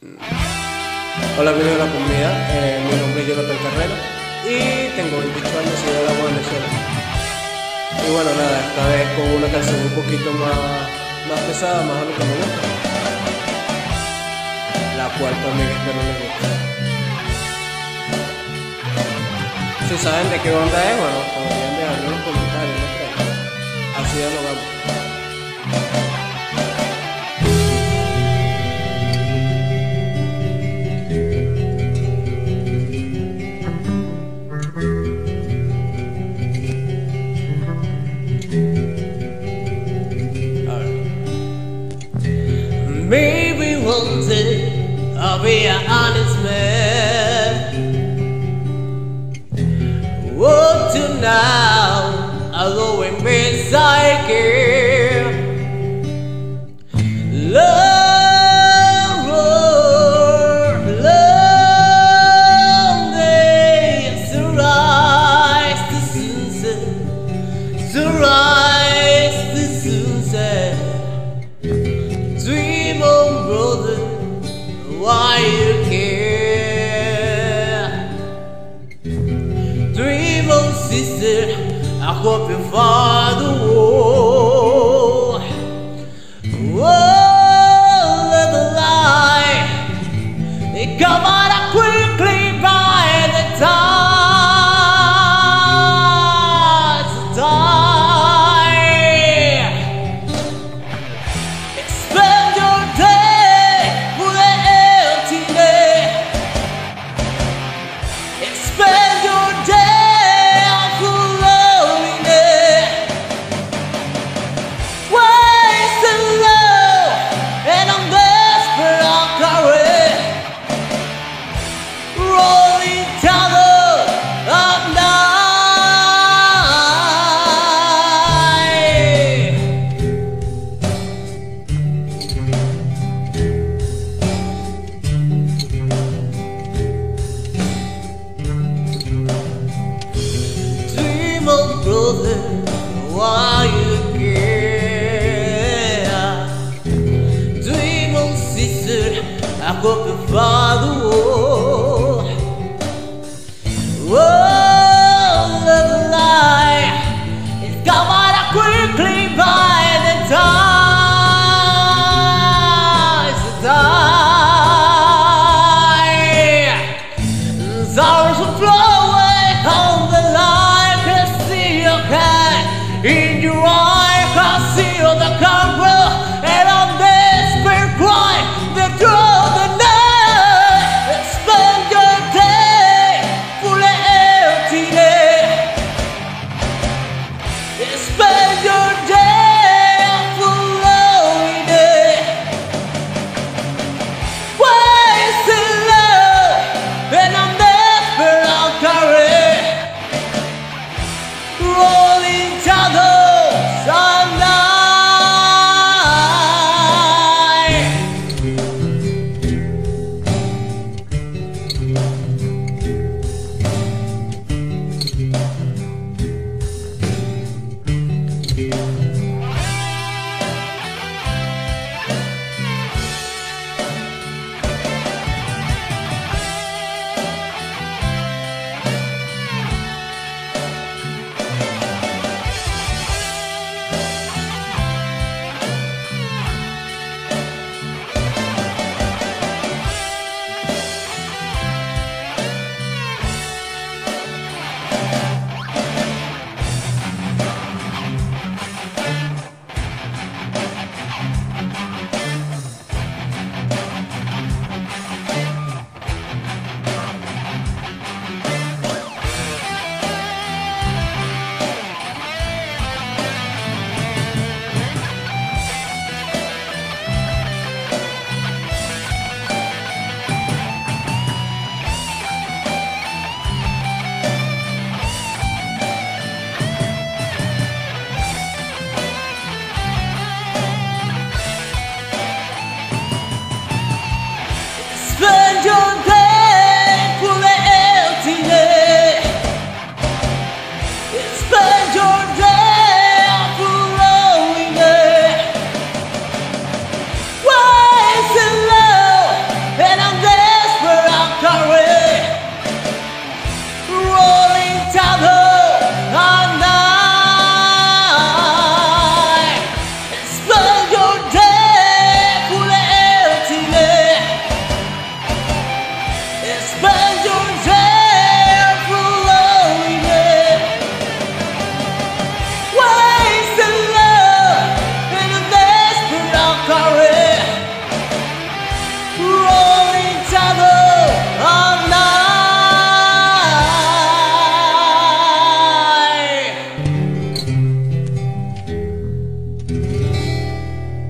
Hola, amigos de la comunidad. Eh, mi nombre es Jonathan Carrera y tengo 28 años y de la Venezuela. Y bueno, nada, esta vez con una canción un poquito más, más pesada, más a lo que me gusta. La cual también espero les guste. Si saben de qué onda es, bueno, podrían dejarlo en los comentarios. Así ¿no? Así dialogamos. Maybe one day I'll be an honest man. Oh, tonight. goodbye.